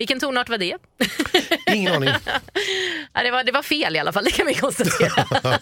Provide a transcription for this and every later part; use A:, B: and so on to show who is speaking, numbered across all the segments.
A: vilken tonart var det?
B: Ingen aning.
A: Ja, det, var, det var fel i alla fall, det kan vi konstatera.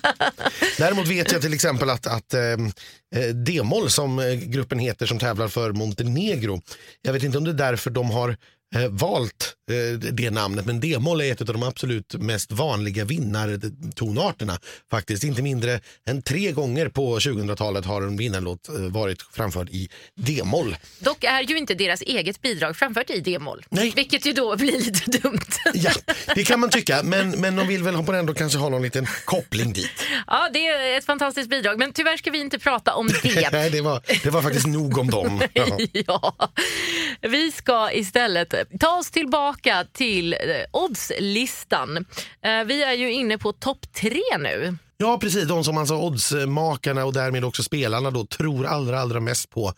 B: Däremot vet jag till exempel att, att eh, eh, D-moll som eh, gruppen heter som tävlar för Montenegro. Jag vet inte om det är därför de har eh, valt eh, det namnet men D-moll är ett av de absolut mest vanliga vinnartonarterna. Faktiskt inte mindre än tre gånger på 2000-talet har en vinnarlåt eh, varit framförd i D-moll.
A: Dock är ju inte deras eget bidrag framfört i D-moll. Vilket ju då blir lite dumt.
B: Ja, det kan man tycka men, men de vill väl på ändå kanske ha någon liten koppling dit.
A: Ja, det är ett fantastiskt bidrag, men tyvärr ska vi inte prata om det.
B: Nej, det var, det var faktiskt nog om dem. Ja.
A: ja. Vi ska istället ta oss tillbaka till eh, oddslistan. Eh, Vi är ju inne på topp tre nu.
B: Ja, precis. De som alltså oddsmakarna och därmed också spelarna då tror allra, allra mest på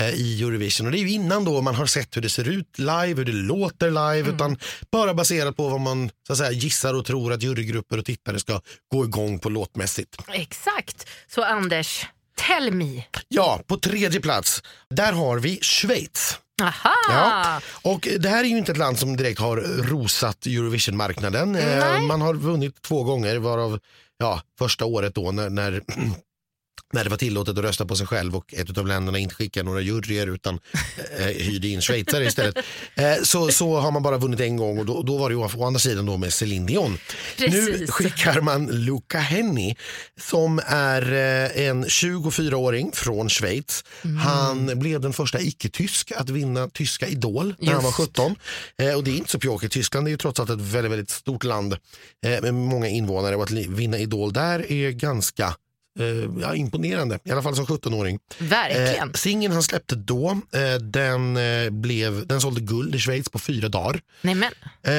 B: eh, i Eurovision. Och det är ju innan då man har sett hur det ser ut live, hur det låter live, utan bara baserat på vad man så att säga, gissar och tror att jurygrupper och tittare ska gå igång på låtmässigt.
A: Exakt. Så Anders, tell me.
B: Ja, på tredje plats, där har vi Schweiz.
A: Aha!
B: Ja. Och det här är ju inte ett land som direkt har rosat Eurovision-marknaden.
A: Nej.
B: Man har vunnit två gånger, varav ja, första året då när, när, när det var tillåtet att rösta på sig själv och ett av länderna inte skickade några juryer utan eh, hyrde in schweizare istället. Eh, så, så har man bara vunnit en gång och då, då var det å andra sidan då med Céline Dion. Nu
A: Precis.
B: skickar man Luca Henny som är eh, en 24-åring från Schweiz.
A: Mm.
B: Han blev den första icke-tysk att vinna tyska Idol när han var
A: Just.
B: 17. Eh, och det är inte så pjåkigt. Tyskland är ju trots allt ett väldigt, väldigt stort land eh, med många invånare och att vinna Idol där är ganska eh, ja, imponerande, i alla fall som 17-åring.
A: Verkligen.
B: Eh, singeln han släppte då, eh, den, eh, blev, den sålde guld i Schweiz på fyra dagar
A: Nej men,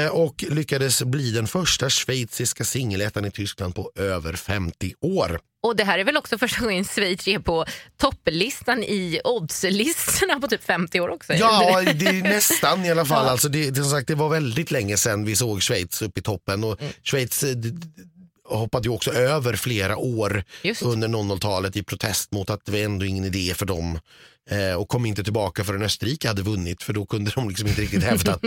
B: eh, och lyckades bli den första schweiziska singelettan i Tyskland på över 50 år.
A: och det här är väl också första gången Schweiz är på topplistan i oddslistorna på typ 50 år också?
B: Ja, det är nästan i alla fall.
A: Ja.
B: Alltså det, det, som sagt, det var väldigt länge sedan vi såg Schweiz upp i toppen. Och
A: Mm.
B: Schweiz eh, d- d- hoppade ju också över flera år
A: Just.
B: under 00-talet i protest mot att det var ändå ingen idé för dem eh, och kom inte tillbaka förrän Österrike hade vunnit för då kunde de liksom inte riktigt hävda att,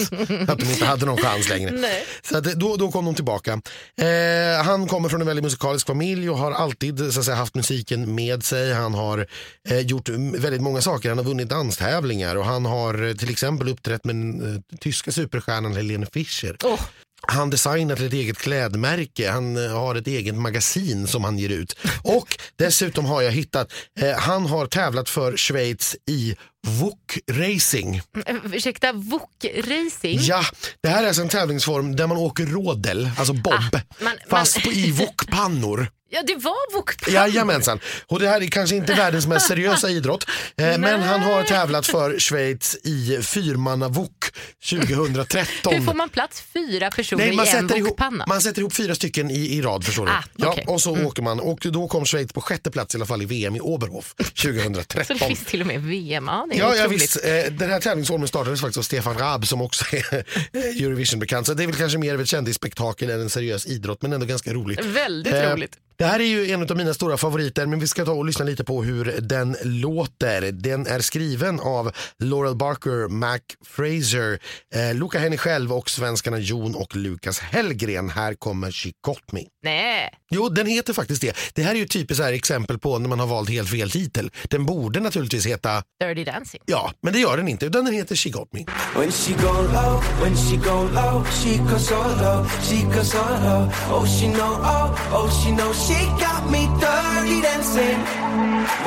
B: att de inte hade någon chans längre.
A: Nej.
B: Så att, då, då kom de tillbaka. Eh, han kommer från en väldigt musikalisk familj och har alltid så att säga, haft musiken med sig. Han har eh, gjort väldigt många saker. Han har vunnit danstävlingar och han har eh, till exempel uppträtt med den eh, tyska superstjärnan Helene Fischer.
A: Åh,
B: Han designar till ett eget klädmärke, han eh, har ett eget magasin som han ger ut. Och dessutom har jag hittat, eh, han har tävlat för Schweiz i VOK-racing.
A: eh, ursäkta, VOK-racing?
B: Ja, det här är alltså en tävlingsform där man åker rådel, alltså bob,
A: Ah, man-
B: fast
A: man-
B: på i wokpannor.
A: Ja, det var VOK.
B: Jajamensan. Och det här är kanske inte världens mest seriösa idrott, eh, men han har tävlat för Schweiz i fyrmanna-wok 2013.
A: Hur får man plats fyra personer
B: Nej, man,
A: i en VOK-panna?
B: man sätter ihop fyra stycken i, i rad förstår du.
A: Ah,
B: ja,
A: okej.
B: och så åker man och då kom Schweiz på sjätte plats i alla fall i VM i Oberhof
A: Så
B: 2013.
A: det finns till och med VM. Ja, det är
B: Ja, ja
A: otroligt.
B: visst. Eh, Den här tävlingsformen startades faktiskt av Stefan Raab som också är Eurovision-bekant. Så det är väl kanske mer av ett kändisspektakel än en seriös idrott men ändå ganska roligt.
A: Väldigt
B: Eh,
A: roligt.
B: Det här är ju en av mina stora favoriter men vi ska ta och lyssna lite på hur den låter. Den är skriven av Laurel Barker, Mac Fraser, eh, Luca Henny själv och svenskarna Jon och Lukas Hellgren. Här kommer She Got Me.
A: Nej.
B: Jo, den heter faktiskt det. Det här är ju ett typiskt här exempel på när man har valt helt fel titel. Den borde naturligtvis heta,
A: Dirty Dancing.
B: ja, men det gör den inte, utan den heter She Got Me.
C: When she go low, when she go low, she goes so low, she goes so low. Oh, she know, oh, oh, she know, she got me dirty dancing.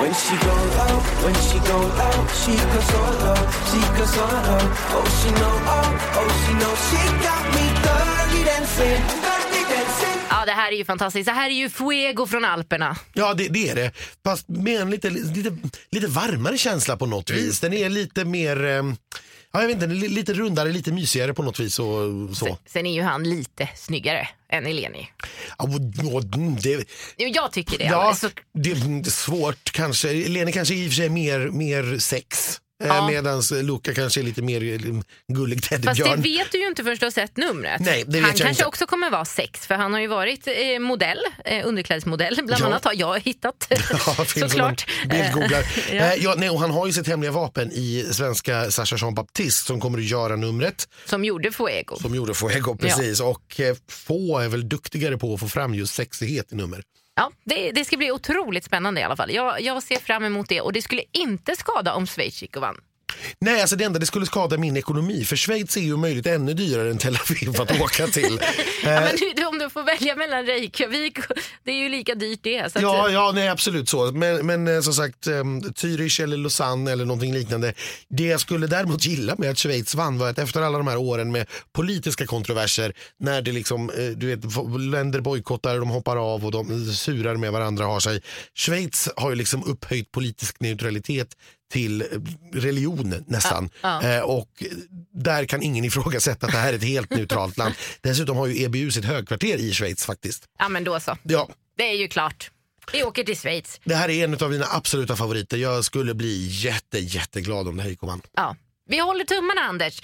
C: When she go low, when she go low, she goes so low, she goes so low. Oh, she know, oh, oh, she know, she got me dirty dancing, dirty dancing.
A: Ja, det här är ju fantastiskt. Det här är ju Fuego från Alperna.
B: Ja, det, det är det. Fast med en lite, lite, lite varmare känsla på något vis. Den är lite mer... Eh, Ja, jag vet inte, li- lite rundare, lite mysigare på något vis. Och, så.
A: Sen, sen är ju han lite snyggare än Eleni.
B: Ja, och det,
A: Jag tycker det.
B: ja,
A: Alltså,
B: det är svårt kanske. Lene kanske i och för sig är mer, mer sex.
A: Ja.
B: Ja. Medan Luca kanske är lite mer eh, gullig
A: Fast det
B: teddybjörn.
A: vet du ju inte förrän du har sett numret.
B: Nej,
A: han kanske
B: inte.
A: också kommer vara sex för han har ju varit eh, modell, eh, underklädesmodell bland
B: Ja.
A: annat har jag hittat.
B: Ja,
A: Såklart.
B: Bildgooglar.
A: Ja.
B: Eh, ja, nej, och han har ju sitt hemliga vapen i svenska Sasha Jean Baptiste som kommer att göra numret.
A: Som gjorde Fuego.
B: Som gjorde Fuego precis. Och eh, få är väl duktigare på att få fram just sexighet i nummer.
A: Ja, det, det ska bli otroligt spännande i alla fall. Jag, jag ser fram emot det och det skulle inte skada om Schweiz gick och vann.
B: Nej, alltså det enda det skulle skada min ekonomi. För Schweiz är ju möjligt ännu dyrare än Tel Aviv att åka till.
A: Ja,
B: Eh,
A: men du, om du får välja mellan Reykjavik, det är ju lika dyrt det. Så att,
B: Ja, ja nej, absolut så. Men, men eh, som sagt, eh, Zürich eller Lausanne eller någonting liknande. Det jag skulle däremot gilla med att Schweiz vann var att efter alla de här åren med politiska kontroverser, när det liksom, eh, du vet, länder bojkottar, de hoppar av och de surar med varandra har sig. Schweiz har ju liksom upphöjt politisk neutralitet till eh, religion nästan.
A: Ja, ja.
B: Eh, och där kan ingen ifrågasätta att det här är ett helt neutralt land. Dessutom har ju EBU sitt högkvarter i Schweiz faktiskt.
A: ja, men då så.
B: Ja,
A: Det är ju klart. Vi åker till Schweiz.
B: det här är en av mina absoluta favoriter. Jag skulle bli jätte, jätteglad om det här gick och vann.
A: Ja. Vi håller tummarna Anders.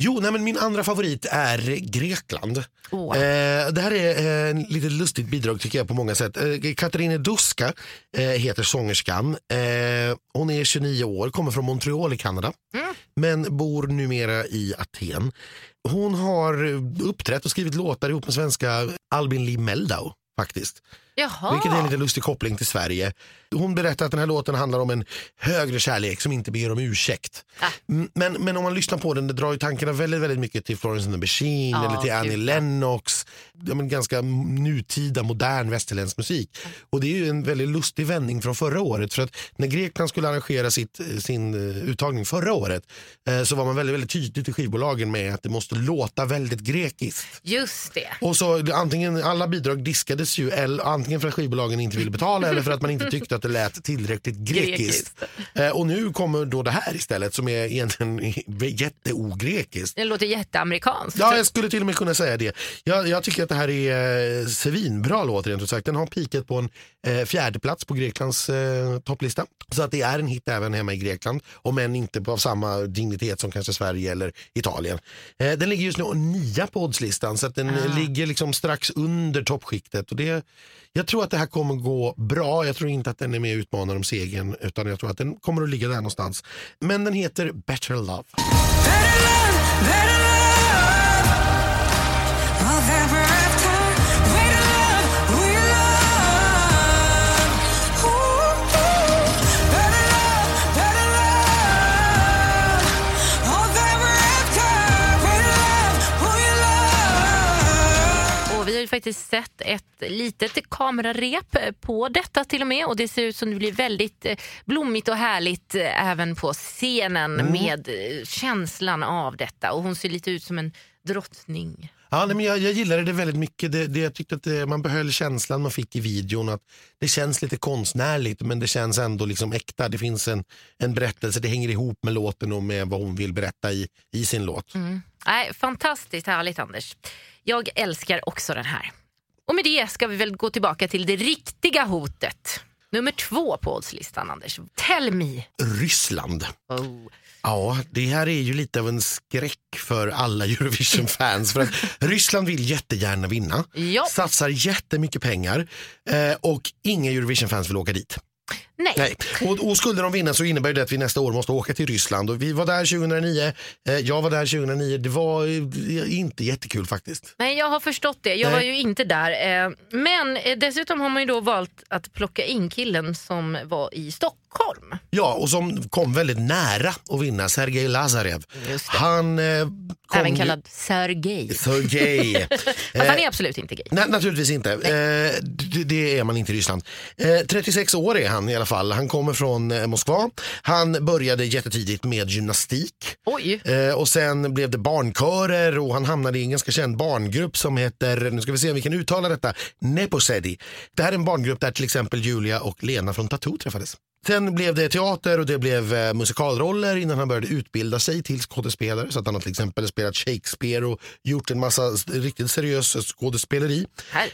B: Jo, nej, men min andra favorit är Grekland.
A: Åh.
B: Eh, det här är eh, lite lustigt bidrag tycker jag på många sätt. Eh, Katarina Duska eh, heter sångerskan. Eh, hon är 29 år, kommer från Montreal i Kanada. Men bor numera i Aten. Hon har uppträtt och skrivit låtar ihop med svenska Albin Lee Meldau faktiskt.
A: Jaha.
B: Vilket är en lite lustig koppling till Sverige. Hon berättar att den här låten handlar om en högre kärlek som inte ber om ursäkt.
A: Ah.
B: Mm, Men, men om man lyssnar på den, det drar ju tankarna väldigt, väldigt mycket till Florence and the Machine
A: Ja,
B: eller till Annie
A: gud.
B: Lennox. Ja, men ganska nutida, modern västerländsk musik. Och det är ju en väldigt lustig vändning från förra året. För att när Grekland skulle arrangera sitt, sin eh, uttagning förra året eh, så var man väldigt, väldigt tydlig till skivbolagen med att det måste låta väldigt grekiskt.
A: Just det.
B: Och så antingen, alla bidrag diskades ju eller, antingen för att skivbolagen inte ville betala eller för att man inte tyckte att det lät tillräckligt grekiskt.
A: Grekiskt.
B: Eh, och nu kommer då det här istället som är egentligen jätteogrekiskt.
A: Det låter jätteamerikanskt.
B: Ja, jag skulle till och med kunna säga det. Jag, jag tycker att det här är eh, svinbra låt rent ut sagt. Den har peakat på en eh, fjärde plats på Greklands eh, topplista. Så att det är en hit även hemma i Grekland. Om än inte på av samma dignitet som kanske Sverige eller Italien. Eh, den ligger just nu nia på oddslistan så att den
A: Ah.
B: ligger liksom strax under toppskiktet. Och det, jag tror att det här kommer gå bra. Jag tror inte att den är med och utmanar om segern utan jag tror att den kommer att ligga där någonstans. Men den heter Better Love.
D: Better love, better
A: faktiskt sett ett litet kamerarep på detta till och med och det ser ut som det blir väldigt eh, blommigt och härligt eh, även på scenen med eh, känslan av detta och hon ser lite ut som en drottning.
B: Ja, men jag, jag gillade det väldigt mycket. Det, det, jag tyckte att det, man behöll känslan man fick i videon. Att det känns lite konstnärligt men det känns ändå liksom äkta. Det finns en, en berättelse, det hänger ihop med låten och med vad hon vill berätta i, i sin låt.
A: Nej, fantastiskt härligt Anders. Jag älskar också den här. Och med det ska vi väl gå tillbaka till det riktiga hotet. Nummer två på oddslistan Anders. Tell me.
B: Ryssland.
A: Oh.
B: Ja, det här är ju lite av en skräck för alla Eurovision-fans. för att Ryssland vill jättegärna vinna,
A: Ja.
B: satsar jättemycket pengar eh, och inga Eurovision-fans vill åka dit.
A: Nej.
B: Nej. Och, och skulle de vinna så innebär det att vi nästa år måste åka till Ryssland. Och vi var där 2009, eh, jag var där 2009. Det var eh, inte jättekul faktiskt.
A: Nej, jag har förstått det. Jag
B: Nej.
A: var ju inte där. Eh, Men dessutom har man ju då valt att plocka in killen som var i Stockholm.
B: Ja, och som kom väldigt nära att vinna, Sergej Lazarev. Han
A: Även kallad Sergej.
B: Sergej.
A: Han är absolut inte gay.
B: Nej, naturligtvis inte. Det, är man inte i Ryssland. Eh, 36 år är han i alla fall. Han kommer från eh, Moskva. Han började jättetidigt med gymnastik.
A: Oj.
B: Eh, och sen blev det barnkörer och han hamnade i en ganska känd barngrupp som heter, nu ska vi se om vi kan uttala detta, Neposedi. Det här är en barngrupp där till exempel Julia och Lena från Tattoo träffades. Sen blev det teater och det blev eh, musikalroller innan han började utbilda sig till skådespelare. Så att han har till exempel spelat Shakespeare och gjort en massa riktigt seriös skådespeleri.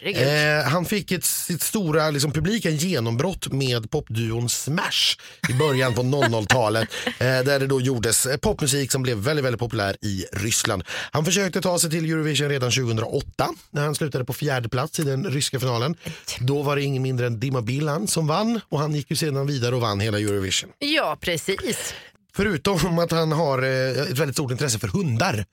B: Eh, han fick ett, sitt stora liksom, publiken genombrott med popduon Smash i början på 00-talet. Eh, där det då gjordes eh, popmusik som blev väldigt, väldigt populär i Ryssland. Han försökte ta sig till Eurovision redan 2008 när han slutade på fjärde plats i den ryska finalen. Då var det ingen mindre än Dima Bilan som vann och han gick ju sedan vidare och vann hela Eurovision.
A: Ja, precis.
B: Förutom att han har eh, ett väldigt stort intresse för hundar.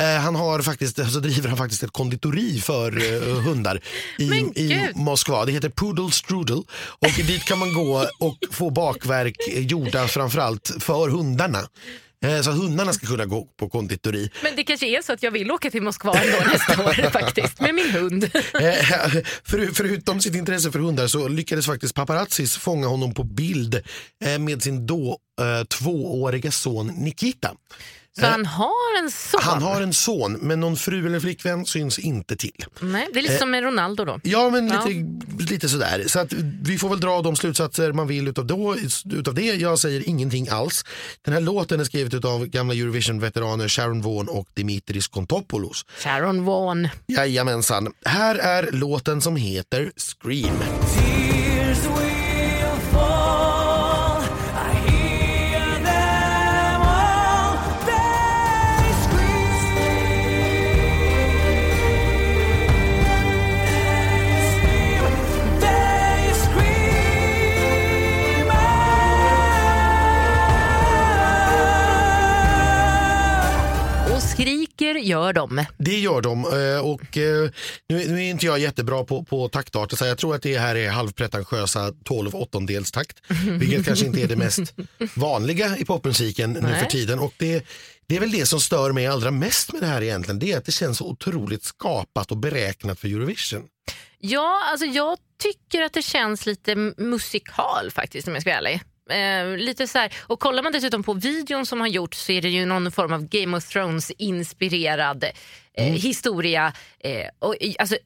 B: Eh, han har faktiskt, så driver han faktiskt ett konditori för eh, hundar i, i. Moskva. Det heter Poodle Strudel och dit kan man gå och få bakverk gjorda framförallt för hundarna. Eh, så att hundarna ska kunna gå på konditori.
A: men det kanske är så att jag vill åka till Moskva ändå nästa år faktiskt, med min hund.
B: Eh, för, förutom sitt intresse för hundar så lyckades faktiskt paparazzis fånga honom på bild eh, med sin då eh, tvååriga son Nikita.
A: Så han har en son?
B: Han har en son men någon fru eller flickvän syns inte till.
A: Nej, det är lite som med Ronaldo då.
B: Ja, men
A: Ja.
B: lite, lite sådär. Så att vi får väl dra de slutsatser man vill utav, då, utav det. Jag säger ingenting alls. Den här låten är skriven av gamla Eurovision-veteraner Sharon Vaughan och Dimitris Kontopoulos.
A: Sharon Vaughan.
B: Jajamensan. Här är låten som heter Scream.
A: Skriker gör de.
B: Det gör de. eh, Och eh, nu, nu är inte jag jättebra på, på taktarter så jag tror att det här är halvpretentiösa 12 åttondels takt. Vilket kanske inte är det mest vanliga i popmusiken nu
A: Nej.
B: för tiden. Och det, det är väl det som stör mig allra mest med det här egentligen. Det är att det känns så otroligt skapat och beräknat för Eurovision.
A: Ja, alltså jag tycker att det känns lite musikal faktiskt om jag ska vara ärlig. Eh, lite så här. Och kollar man dessutom på videon som har gjorts så är det ju någon form av Game of Thrones inspirerad eh, historia. Eh, och, alltså,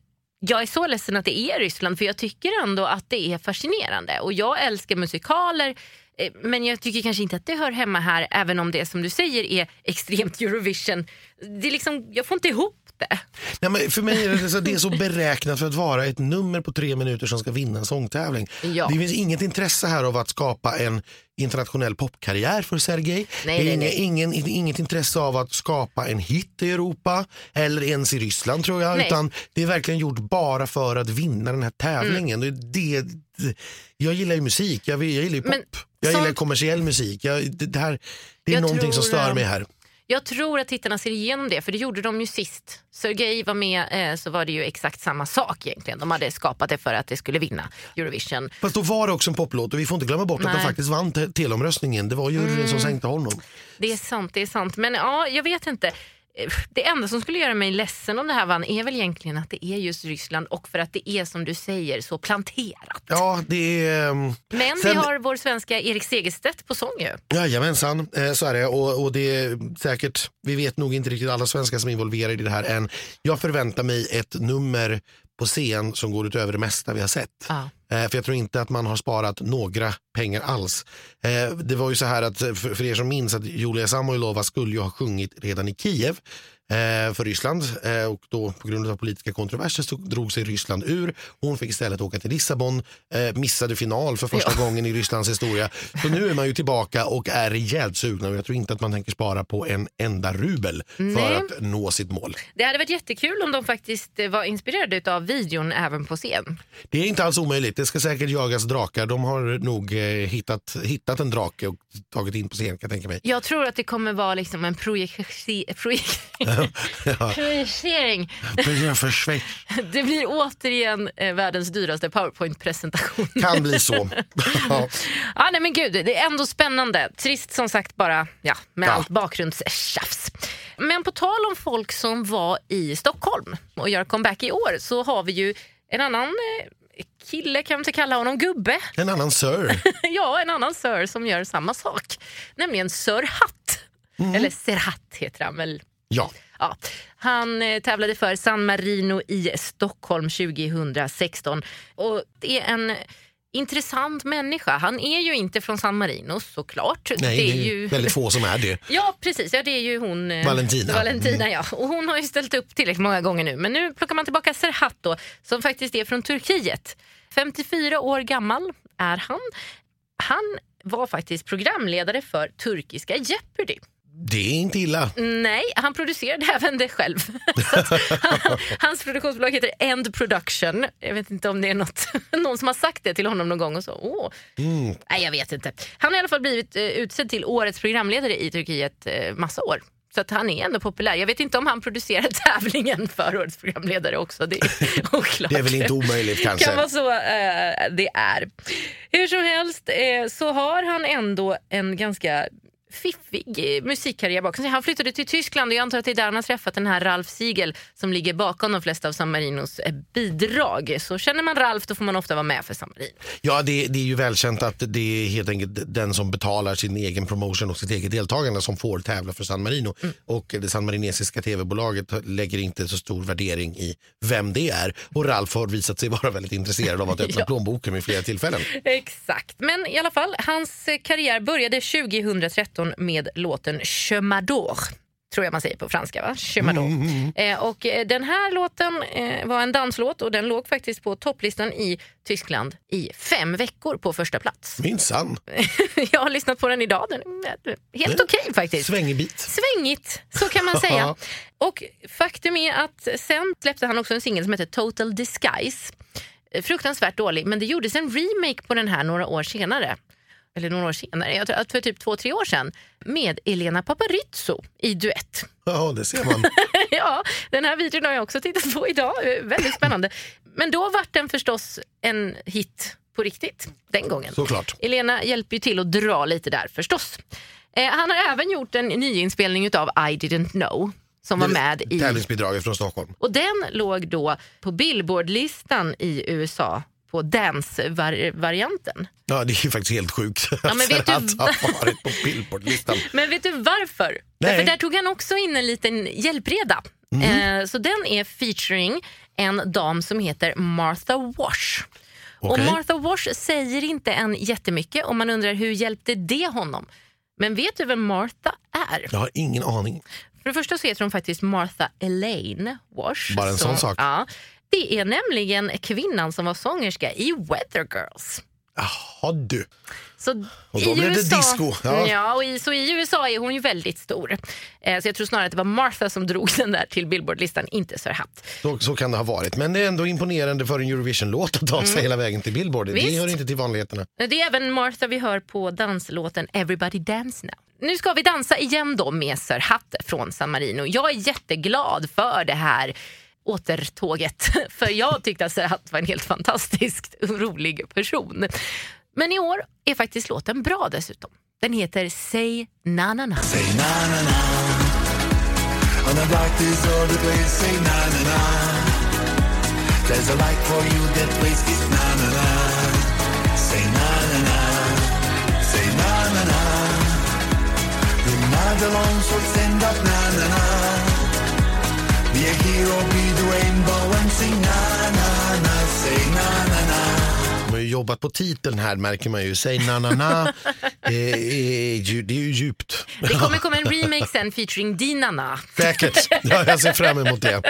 A: jag är så ledsen att det är Ryssland för jag tycker ändå att det är fascinerande. Och jag älskar musikaler eh, men jag tycker kanske inte att det hör hemma här även om det som du säger är extremt Eurovision. Det är liksom, jag får inte ihop det.
B: Nej, men för mig är det, så, det är så beräknat för att vara ett nummer på tre minuter som ska vinna en sångtävling.
A: Ja.
B: Det finns inget intresse här av att skapa en internationell popkarriär för Sergej.
A: Nej,
B: det är
A: nej, nej.
B: Ingen, inget intresse av att skapa en hit i Europa eller ens i Ryssland tror jag.
A: Nej.
B: Utan det är verkligen gjort bara för att vinna den här tävlingen.
A: Mm.
B: Det, det, jag gillar ju musik, jag, jag gillar ju pop.
A: Men
B: jag
A: som-
B: gillar kommersiell musik. Jag, det, här, det är
A: Jag
B: någonting som
A: tror,
B: stör
A: eh,
B: mig här.
A: Jag tror att tittarna ser igenom det, för det gjorde de ju sist. Sergej var med eh, så var det ju exakt samma sak egentligen. De hade skapat det för att det skulle vinna Eurovision.
B: Fast då var det också en poplåt och vi får inte glömma bort att
A: Nej.
B: de faktiskt vann te- teleomröstningen. Det var juryn som sänkte honom.
A: Det är sant, det är sant. Men ja, jag vet inte. Det enda som skulle göra mig ledsen om det här vann är väl egentligen att det är just Ryssland och för att det är som du säger så planterat.
B: Ja, det är... ehm,
A: Men vi
B: Sen-
A: har vår svenska Erik Segerstedt på sång ju.
B: Jajamensan, eh, så är det. Och, och det är säkert, vi vet nog inte riktigt alla svenskar som är involverade i det här än. Jag förväntar mig ett nummer på scen som går utöver det mesta vi har sett.
A: Ja.
B: Eh, För jag tror inte att man har sparat några pengar alls. Eh, Det var ju så här att eh, för för er som minns att Julia Samoilova skulle ju ha sjungit redan i Kiev för Ryssland eh, och då på grund av politiska kontroverser så drog sig Ryssland ur. Hon fick istället åka till Lissabon, eh, missade final för första gången i Rysslands historia. Så nu är man ju tillbaka och är rejält sugna och jag tror inte att man tänker spara på en enda rubel för
A: Nej.
B: att nå sitt mål.
A: Det hade varit jättekul om de faktiskt eh, var inspirerade av videon även på scen.
B: Det är inte alls omöjligt. Det ska säkert jagas drakar. De har nog eh, hittat, hittat en drake och tagit in på scen kan jag tänka mig.
A: Jag tror att det kommer vara liksom en projek- projek- projicering.
B: För Schweiz.
A: Det blir återigen eh, världens dyraste powerpoint-presentation.
B: Kan bli så. Ja.
A: ah, nej, men gud, det är ändå spännande. Trist som sagt bara ja, med
B: Ja.
A: allt bakgrundstjafs. Men på tal om folk som var i Stockholm och gör comeback i år så har vi ju en annan eh, kille, kan man inte kalla honom gubbe?
B: En annan Sir.
A: ja, en annan Sir som gör samma sak. Nämligen Sir Hatt. Eller Serhat heter han väl.
B: Ja.
A: Ja, han eh, tävlade för San Marino i Stockholm 2016. Och det är en intressant människa. Han är ju inte från San Marino såklart.
B: Nej, det är, ju... väldigt få som är det.
A: Ja precis, ja, det är ju hon eh,
B: Valentina.
A: Valentina ja. Och hon har ju ställt upp tillräckligt många gånger nu. Men nu plockar man tillbaka Serhat då, som faktiskt är från Turkiet. 54 år gammal är han. Han var faktiskt programledare för turkiska Jeopardy.
B: Det är inte illa.
A: Nej, han producerade även det själv. Han, hans produktionsbolag heter End Production. Jag vet inte om det är något, någon som har sagt det till honom någon gång och så. Åh. Nej, jag vet inte. Han har i alla fall blivit eh, utsedd till årets programledare i Turkiet eh, massa år. Så att han är ändå populär. Jag vet inte om han producerar tävlingen för årets programledare också. Det är oklart.
B: Det är väl inte omöjligt kanske.
A: kan vara så eh, det är. Hur som helst eh, så har han ändå en ganska fiffig eh, musikkarriär bakom sig. Han flyttade till Tyskland och jag antar att det är där han har träffat den här Ralf Siegel som ligger bakom de flesta av San Marinos eh, bidrag. Så känner man Ralf då får man ofta vara med för San Marino.
B: Ja, det, det är ju välkänt att det är helt enkelt den som betalar sin egen promotion och sitt eget deltagande som får tävla för San Marino.
A: Mm.
B: Och det sanmarinesiska tv-bolaget lägger inte så stor värdering i vem det är. Och Ralf har visat sig vara väldigt intresserad av att öppna
A: Ja.
B: plånboken vid flera tillfällen.
A: Exakt, men i alla fall hans eh, karriär började 2013 med låten Chemador. Tror jag man säger på franska va? Chemador. Eh, och eh, den här låten eh, var en danslåt och den låg faktiskt på topplistan i Tyskland i fem veckor på första plats.
B: Minsann.
A: jag har lyssnat på den idag, den är helt okej faktiskt.
B: Svängig bit.
A: Svängigt, så kan man säga. Och faktum är att sen släppte han också en singel som heter Total Disguise. Eh, Fruktansvärt dålig, men det gjordes en remake på den här några år senare. Eller några år senare, jag tror att för typ två, tre år sedan. Med Elena Paparizou i duett.
B: Ja, det ser man.
A: ja, den här videon har jag också tittat på idag. Väldigt spännande. Men då var den förstås en hit på riktigt den gången.
B: Såklart.
A: Elena hjälper ju till att dra lite där förstås. Eh, han har även gjort en nyinspelning av I didn't know som var med i...
B: Tävlingsbidraget från Stockholm.
A: Och den låg då på Billboardlistan i USA på dance-varianten.
B: Ja, det är ju faktiskt helt sjukt
A: Ja, men vet du
B: att ha varit på Billboardlistan.
A: Men vet du varför?
B: Nej.
A: Därför där tog han också in en liten hjälpreda. Eh, så den är featuring en dam som heter Martha Wash. Och
B: Okej.
A: Martha Wash säger inte än jättemycket och man undrar hur hjälpte det honom? Men vet du vem Martha är?
B: Jag har ingen aning.
A: För det första så heter hon faktiskt Martha Elaine Wash.
B: Bara en sån sak.
A: Ja, det är nämligen kvinnan som var sångerska i Weather Girls.
B: Jaha du.
A: Så
B: Och då blev det
A: USA,
B: disco, ja.
A: Ja. och i, så i USA är hon ju väldigt stor. Eh, så jag tror snarare att det var Martha som drog den där till Billboardlistan, inte Sir Hatt.
B: Så, så kan det ha varit. Men det är ändå imponerande för en Eurovision-låt att ta sig hela vägen till Billboard. Det
A: Mm. Visst.
B: hör inte till vanligheterna.
A: Det är även Martha vi hör på danslåten Everybody Dance Now. Nu ska vi dansa igen då med Sir Hatt från San Marino. Jag är jätteglad för det här återtåget. För jag tyckte att Serhat var en helt fantastiskt rolig person. Men i år är faktiskt låten bra dessutom. Den heter Say Na Na Na.
E: Say na na na. On the block is all the place. Say na na na. There's a light for you that waits. It's na na na. Say na na na. Say na na na. You're not alone, so stand up na na na. Be a hero, be the rainbow and sing na na na. Say na na na.
B: De har ju jobbat på titeln här märker man ju. Säg na eh, ju- det är ju djupt.
A: Det kommer komma en remake sen featuring Dinana.
B: Säkert. Ja, jag ser fram emot det.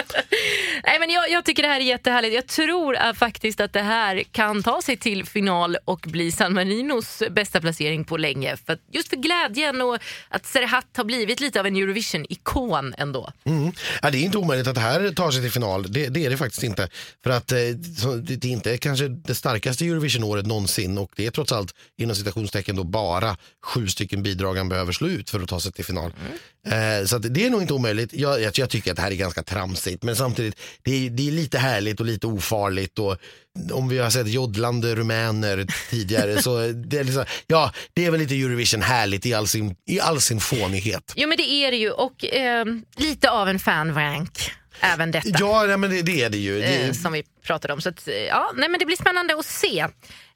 A: Nej, men jag, jag tycker det här är jättehärligt. Jag tror att faktiskt att det här kan ta sig till final och bli San Marinos bästa placering på länge. För just för glädjen och att Serhat har blivit lite av en Eurovision-ikon ändå.
B: Mm. Ja, det är inte omöjligt att det här tar sig till final. Det, det är det faktiskt inte. För att eh, det, det är inte kanske det starkaste Eurovision-året någonsin och det är trots allt inom citationstecken då bara sju stycken bidrag han behöver slå ut för att ta sig till final. Eh, så det är nog inte omöjligt. Jag, jag, jag tycker att det här är ganska tramsigt men samtidigt det är, det är lite härligt och lite ofarligt och om vi har sett joddlande rumäner tidigare så det är, liksom, ja, det är väl lite Eurovision härligt i all sin, i all sin fånighet.
A: Jo men det är det ju och eh, lite av en fanrank även detta.
B: Ja, nej, men det, det är det ju. Det,
A: eh, som vi pratade om. Så att, eh, ja, nej, men det blir spännande att se.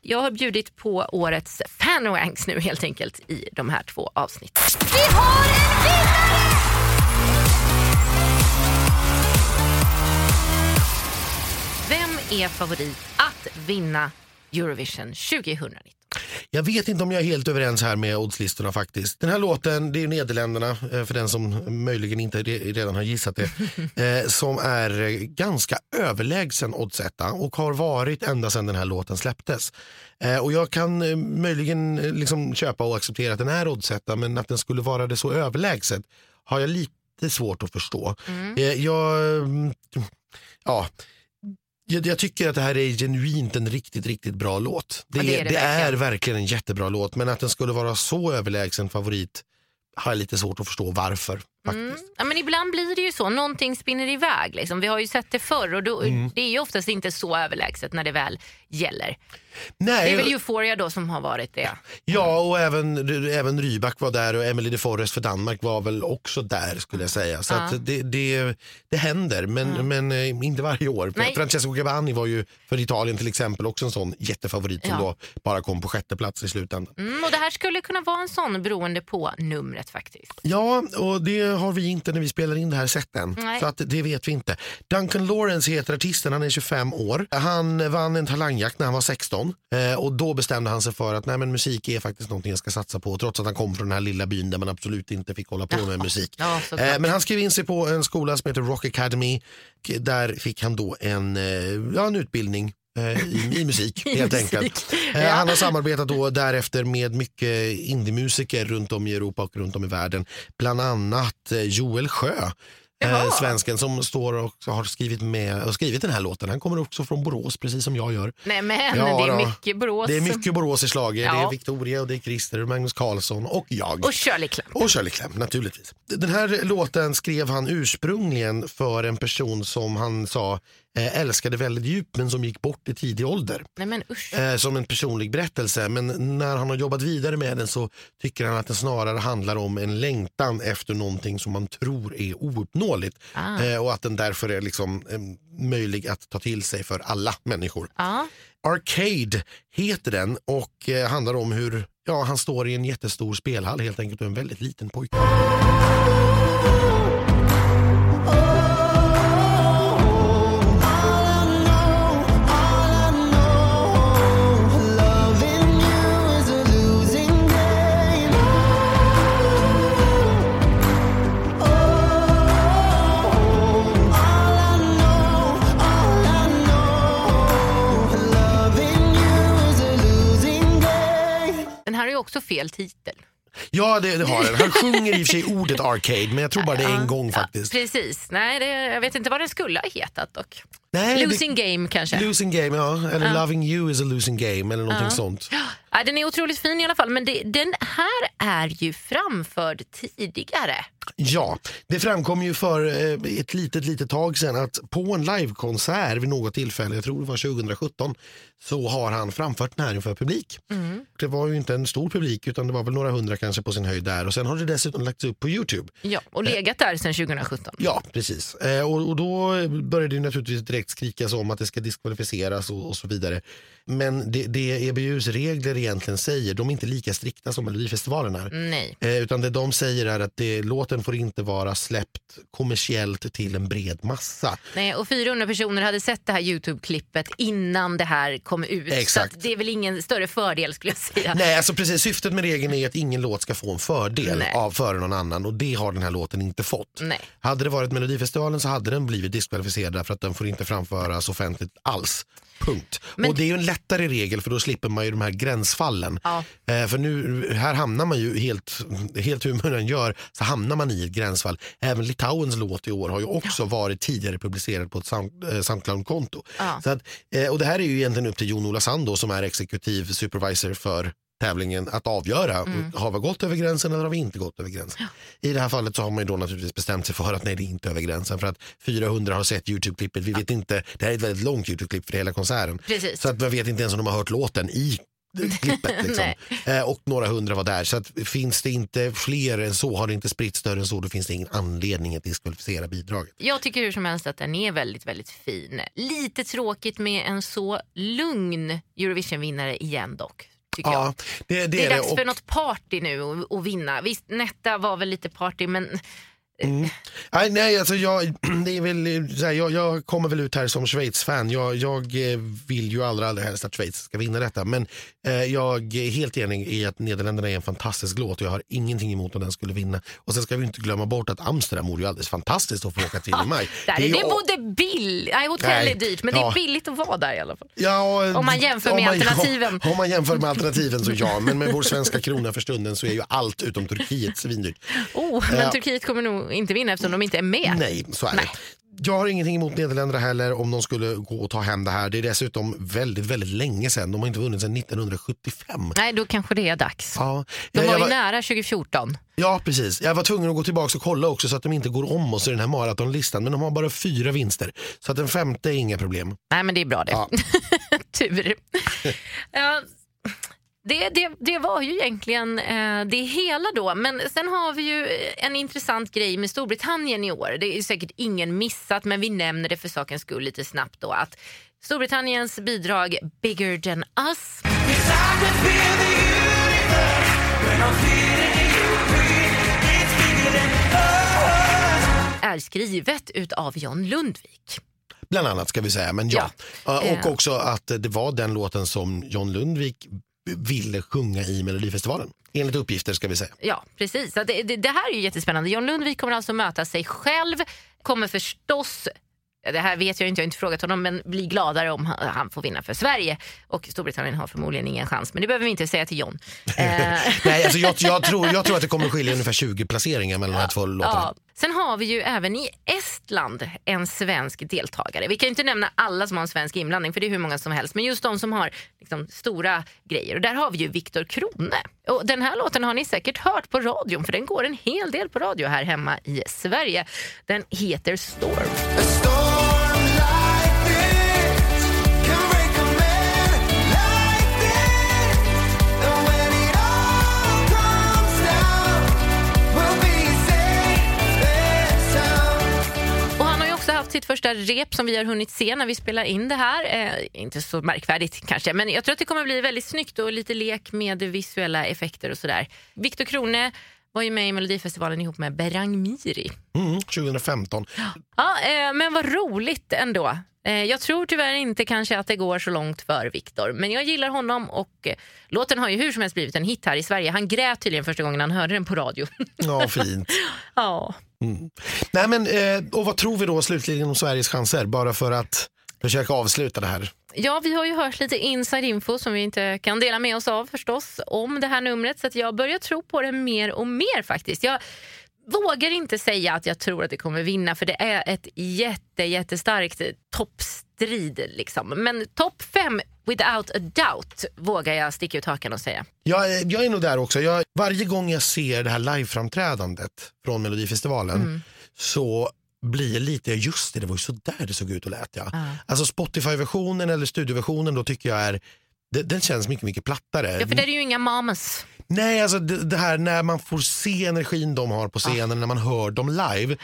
A: Jag har bjudit på årets fanranks nu helt enkelt i de här två avsnitten.
D: Vi har en vinnare!
A: Vem är favorit att vinna Eurovision 2019.
B: Jag vet inte om jag är helt överens här med oddslistorna faktiskt. Den här låten, det är Nederländerna, eh, för den som möjligen inte re- redan har gissat det, eh, som är ganska överlägsen oddsetta och har varit ända sedan den här låten släpptes. Eh, Och jag kan möjligen liksom köpa och acceptera att den är oddsetta, men att den skulle vara det så överlägset har jag lite svårt att förstå. Eh, Jag, mm, ja, jag, jag tycker att det här är genuint en riktigt, riktigt bra låt. Det,
A: Ja, det
B: är, det,
A: det
B: är
A: verkligen.
B: verkligen en jättebra låt, men att den skulle vara så överlägsen favorit har jag lite svårt att förstå varför. Faktiskt.
A: Ja, men ibland blir det ju så, någonting spinner iväg. Liksom. Vi har ju sett det förr och då,
B: Mm.
A: det är ju oftast inte så överlägset när det väl gäller.
B: Nej,
A: Det är väl Euphoria då som har varit det.
B: Ja, och även, även Rybak var där och Emily de Forest för Danmark var väl också där skulle jag säga. Så
A: Ja.
B: det, det, det händer, men, men eh, inte varje år.
A: Nej.
B: Francesco Gabbani var ju för Italien till exempel också en sån jättefavorit som
A: Ja.
B: då bara kom på sjätte plats i slutändan.
A: Mm, och det här skulle kunna vara en sån beroende på numret faktiskt.
B: Ja, och det har vi inte när vi spelar in det här set än.
A: Nej.
B: Så att det vet vi inte. Duncan Lawrence heter artisten, han är 25 år. Han vann en talangjakt när han var 16 eh, och då bestämde han sig för att nej, men musik är faktiskt någonting jag ska satsa på trots att han kom från den här lilla byn där man absolut inte fick hålla på med musik.
A: Ja.
B: Eh, men han skrev in sig på en skola som heter Rock Academy. Där fick han då en, eh, ja, en utbildning eh, i, i musik helt
A: musik.
B: enkelt. Eh,
A: Ja.
B: Han har samarbetat då därefter med mycket indiemusiker runt om i Europa och runt om i världen. Bland annat Joel Sjö. Eh,
A: Jaha.
B: svensken som står och har skrivit, med, och skrivit den här låten. Han kommer också från Borås precis som jag gör.
A: Nej men
B: Ja,
A: det är mycket Borås.
B: Det är mycket Borås i slaget. Det är
A: Ja.
B: Victoria och det är Christer, Magnus Karlsson och jag.
A: Och Shirley Clamp.
B: Och Shirley Clamp naturligtvis. Den här låten skrev han ursprungligen för en person som han sa eh, älskade väldigt djupt men som gick bort i tidig ålder.
A: Nej men.
B: Eh, som en personlig berättelse. Men när han har jobbat vidare med den så tycker han att den snarare handlar om en längtan efter någonting som man tror är ouppnåeligt.
A: Ah.
B: Eh, och att den därför är liksom, eh, möjlig att ta till sig för alla människor.
A: Ja.
B: Arcade heter den och eh, handlar om hur ja, han står i en jättestor spelhall helt enkelt och en väldigt liten pojke.
A: Fel titel.
B: Ja, det, det har den. Han sjunger i och för sig ordet arcade, men jag tror bara det är en gång faktiskt.
A: Precis. Nej, det, jag vet inte vad den skulle ha hetat dock.
B: Nej,
A: Losing game kanske.
B: det, losing game, ja. Eller loving you is a losing game eller någonting
A: Ja.
B: sånt.
A: Ja, den är otroligt fin i alla fall, men det, den här är ju framförd tidigare.
B: Ja, det framkom ju för eh, ett litet, litet tag sedan att på en livekonsert vid något tillfälle, jag tror det var 2017, så har han framfört den här inför publik. Det var ju inte en stor publik utan det var väl några hundra kanske på sin höjd där och sen har det dessutom lagts upp på Youtube.
A: Ja, och legat där sedan 2017.
B: Ja, precis. Eh, och, och då började det naturligtvis direkt skrikas om att det ska diskvalificeras och, och så vidare. Men det, det EBUs regler egentligen säger, de är inte lika strikta som Melodifestivalen är.
A: Nej.
B: Eh, utan det de säger är att det, låten får inte vara släppt kommersiellt till en bred massa.
A: Nej, och 400 personer hade sett det här Youtube-klippet innan det här kom ut.
B: Exakt.
A: Så det är väl ingen större fördel skulle jag säga.
B: Nej, alltså precis. Syftet med regeln är att ingen låt ska få en fördel
A: Nej.
B: av före någon annan och det har den här låten inte fått.
A: Nej.
B: Hade det varit Melodifestivalen så hade den blivit diskvalificerad därför att den får inte framföras offentligt alls. Punkt.
A: Men-
B: Och det är ju en lättare regel för då slipper man ju de här gränsfallen.
A: Ja.
B: Eh, för nu, här hamnar man ju helt, helt hur man än gör så hamnar man i ett gränsfall. Även Litauens låt i år har ju också varit tidigare publicerad på ett Sound, eh, Soundcloud-konto.
A: Ja.
B: Så att, eh, och det här är ju egentligen upp till Jon-Ola Sand som är exekutiv supervisor för tävlingen att avgöra.
A: Mm.
B: Har vi gått över gränsen eller har vi inte gått över gränsen? I det här fallet så har man ju då naturligtvis bestämt sig för att nej det är inte över gränsen för att 400 har sett Youtube-klippet. Vi vet inte, det här är ett väldigt långt Youtube-klipp för hela konserten.
A: Precis.
B: Så att man vet inte ens om de har hört låten i klippet. Liksom. Eh, och några hundra var där. Så att finns det inte fler än så, har det inte spritt större än så, då finns det ingen anledning att diskvalificera bidraget.
A: Jag tycker hur som helst att den är väldigt, väldigt fin. Lite tråkigt med en så lugn Eurovision-vinnare igen dock. Tycker jag.
B: Ja, det, det,
A: Det är
B: är
A: dags
B: Och-
A: för något party nu att- att vinna. Visst, Netta var väl lite party men
B: Nej, nej alltså jag, det är väl, här, jag, jag kommer väl ut här som Schweiz-fan. Jag, jag eh, vill ju allra, allra helst att Schweiz ska vinna detta. Men eh, jag är helt enig i att Nederländerna är en fantastisk låt och jag har ingenting emot om den skulle vinna. Och sen ska vi inte glömma bort att Amsterdam vore ju alldeles fantastiskt att få åka till i maj.
A: Där är det både bill, nej, hotell är dyrt men det
B: ja.
A: är billigt att vara där i alla fall.
B: Ja,
A: Om man jämför med alternativen.
B: Om, man jämför med alternativen så ja, men med vår svenska krona för stunden så är ju allt utom Turkiet svindyrt.
A: Oh, men
B: Ja.
A: Turkiet kommer nog inte vinna eftersom de inte är med.
B: Nej, så är
A: Nej.
B: det. Jag har ingenting emot Nederländerna heller om de skulle gå och ta hem det här. Det är dessutom väldigt, väldigt länge sedan. De har inte vunnit sedan 1975.
A: Nej, då kanske det är dags.
B: Ja,
A: De
B: jag,
A: var
B: jag
A: ju
B: var,
A: nära 2014.
B: ja, precis. Jag var tvungen att gå tillbaka och kolla också så att de inte går om oss i den här maratonlistan. Men de har bara fyra vinster. Så att den femte är inga problem.
A: Nej, men det är bra det.
B: Ja.
A: Tur. Ja, det, det, det var ju egentligen eh, det hela då. Men sen har vi ju en intressant grej med Storbritannien i år. Det är säkert ingen missat, men vi nämner det för sakens skull lite snabbt då. Att Storbritanniens bidrag Bigger than us är skrivet utav John Lundvik.
B: Bland annat ska vi säga, men ja.
A: Ja.
B: Och
A: Eh.
B: också att det var den låten som John Lundvik ville sjunga i Melodifestivalen. Enligt uppgifter ska vi säga.
A: Ja, precis. Det, det, det här är ju jättespännande. John Lundvik kommer alltså möta sig själv, kommer förstås ja, det här vet jag inte, jag har inte frågat honom, men bli gladare om han, får vinna för Sverige. Och Storbritannien har förmodligen ingen chans, men det behöver vi inte säga till John.
B: Nej, alltså jag, jag, tror, jag tror att det kommer skilja ungefär 20 placeringar mellan de här två låtarna.
A: ja. Sen har vi ju även i Gotland en svensk deltagare. Vi kan ju inte nämna alla som har en svensk inblandning, för det är hur många som helst, men just de som har liksom, stora grejer. Och där har vi ju Viktor Krone. Och den här låten har ni säkert hört på radion, för den går en hel del på radio här hemma i Sverige. Den heter storm haft sitt första rep som vi har hunnit se när vi spelar in det här. Eh, inte så märkvärdigt kanske, men jag tror att det kommer bli väldigt snyggt och lite lek med visuella effekter och sådär. Viktor Krone var ju med i Melodifestivalen ihop med Berang Miri.
B: Mm, 2015.
A: Ja, eh, men vad roligt ändå. Eh, jag tror tyvärr inte kanske att det går så långt för Viktor, men jag gillar honom och eh, låten har ju hur som helst blivit en hit här i Sverige. Han grät tydligen första gången han hörde den på radio.
B: Ja, fint.
A: ja.
B: Nej, men, eh, och vad tror vi då slutligen om Sveriges chanser? Bara för att försöka avsluta det här.
A: Ja, vi har ju hört lite inside info som vi inte kan dela med oss av förstås om det här numret så jag börjar tro på det mer och mer faktiskt. Jag vågar inte säga att jag tror att det kommer vinna för det är ett jätte, jättestarkt toppstrid liksom. Men topp fem without a doubt vågar jag sticka ut hakan och säga.
B: Jag, jag är nog där också. Jag, varje gång jag ser det här liveframträdandet från Melodifestivalen
A: Mm.
B: så blir lite, just det, det var ju så där det såg ut och lät. Ja. Alltså Spotify-versionen eller studioversionen då tycker jag är det- den känns mycket, mycket plattare.
A: Ja, för det är ju inga mamas.
B: Nej, alltså det, det här när man får se energin de har på scenen, när man hör dem live,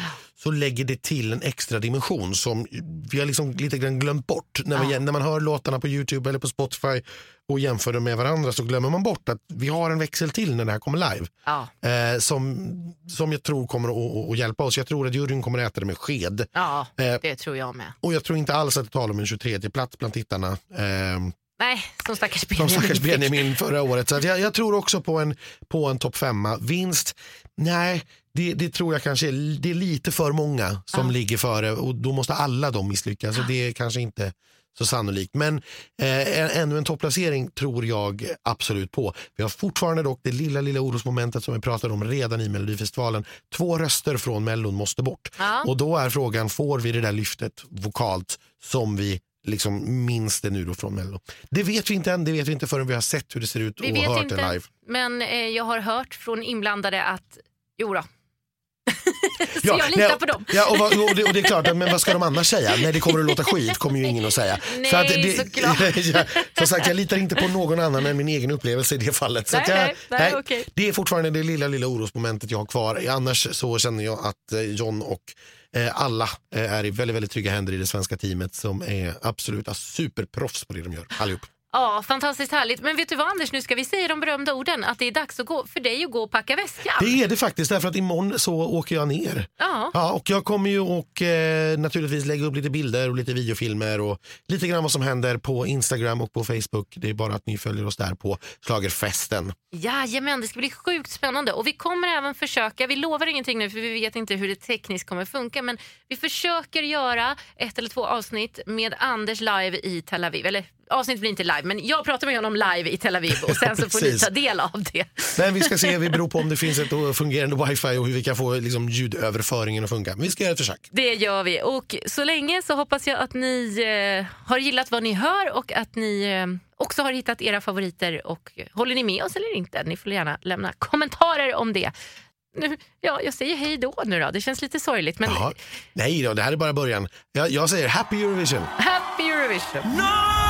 B: så lägger det till en extra dimension som vi har liksom lite grann glömt bort. När man, när man hör låtarna på Youtube eller på Spotify och jämför dem med varandra så glömmer man bort att vi har en växel till när det här kommer live.
A: Ja.
B: Eh, som, som jag tror kommer att, att, att hjälpa oss. Jag tror att juryn kommer att äta det med sked.
A: Ja,
B: Eh,
A: det tror jag med.
B: och jag tror inte alls att det talar om en 23 plats bland tittarna. Eh,
A: Nej, som stackars
B: som
A: Benjamin.
B: stackars
A: fick.
B: Benjamin förra året. Så jag, jag tror också på en, på en topp femma. Vinst, nej, det, det tror jag kanske är, det är lite för många som ligger före och då måste alla de misslyckas. Så det är kanske inte så sannolikt. Men eh, en- ännu en topplacering tror jag absolut på. Vi har fortfarande dock det lilla, lilla orosmomentet som vi pratade om redan i Melodifestivalen. Två röster från Mellon måste bort.
A: Ja.
B: Och då är frågan, får vi det där lyftet vokalt som vi liksom minns det nu då från Mello? Det vet vi inte än, det vet vi inte förrän vi har sett hur det ser ut
A: Vi
B: och
A: vet
B: hört
A: inte,
B: det live.
A: men eh, jag har hört från inblandade att jo då. Så
B: Ja,
A: jag litar
B: nej,
A: på dem.
B: Ja, och, vad, och, det, och det är klart, men vad ska de annars säga? Nej, det kommer att låta skit, kommer ju ingen att säga.
A: Nej, såklart.
B: ja, som sagt, jag litar inte på någon annan än min egen upplevelse i det fallet. Så
A: Nej,
B: att jag,
A: nej, nej, okej.
B: Det är fortfarande det lilla, lilla orosmomentet jag har kvar. Annars så känner jag att eh, John och Eh, alla eh, är i väldigt, väldigt trygga händer i det svenska teamet som är absoluta superproffs på det de gör, allihop.
A: Ja, fantastiskt härligt. Men vet du vad Anders, nu ska vi säga de berömda orden att det är dags att gå, för dig att gå och packa väskan.
B: Det är det faktiskt, därför att imorgon så åker jag ner.
A: Ja.
B: Ja, och jag kommer ju och eh, naturligtvis lägga upp lite bilder och lite videofilmer och lite grann vad som händer på Instagram och på Facebook. Det är bara att ni följer oss där på Schlagerfesten.
A: Jajamän, det ska bli sjukt spännande. Och vi kommer även försöka, vi lovar ingenting nu för vi vet inte hur det tekniskt kommer funka, men vi försöker göra ett eller två avsnitt med Anders live i Tel Aviv. Eller avsnitt blir inte live, men jag pratar med honom live i Tel Aviv och sen så får ni ta del av det.
B: Men vi ska se, vi beror på om det finns ett fungerande wifi och hur vi kan få liksom, ljudöverföringen att funka. Men vi ska göra ett försök.
A: Det gör vi. Och så länge så hoppas jag att ni eh, har gillat vad ni hör och att ni eh, också har hittat era favoriter. Och håller ni med oss eller inte? Ni får gärna lämna kommentarer om det. Nu, ja, jag säger hej då nu då. Det känns lite sorgligt men
B: Jaha. Nej då, det här är bara början. Jag, jag säger Happy Eurovision.
A: happy Eurovision!
C: Maybe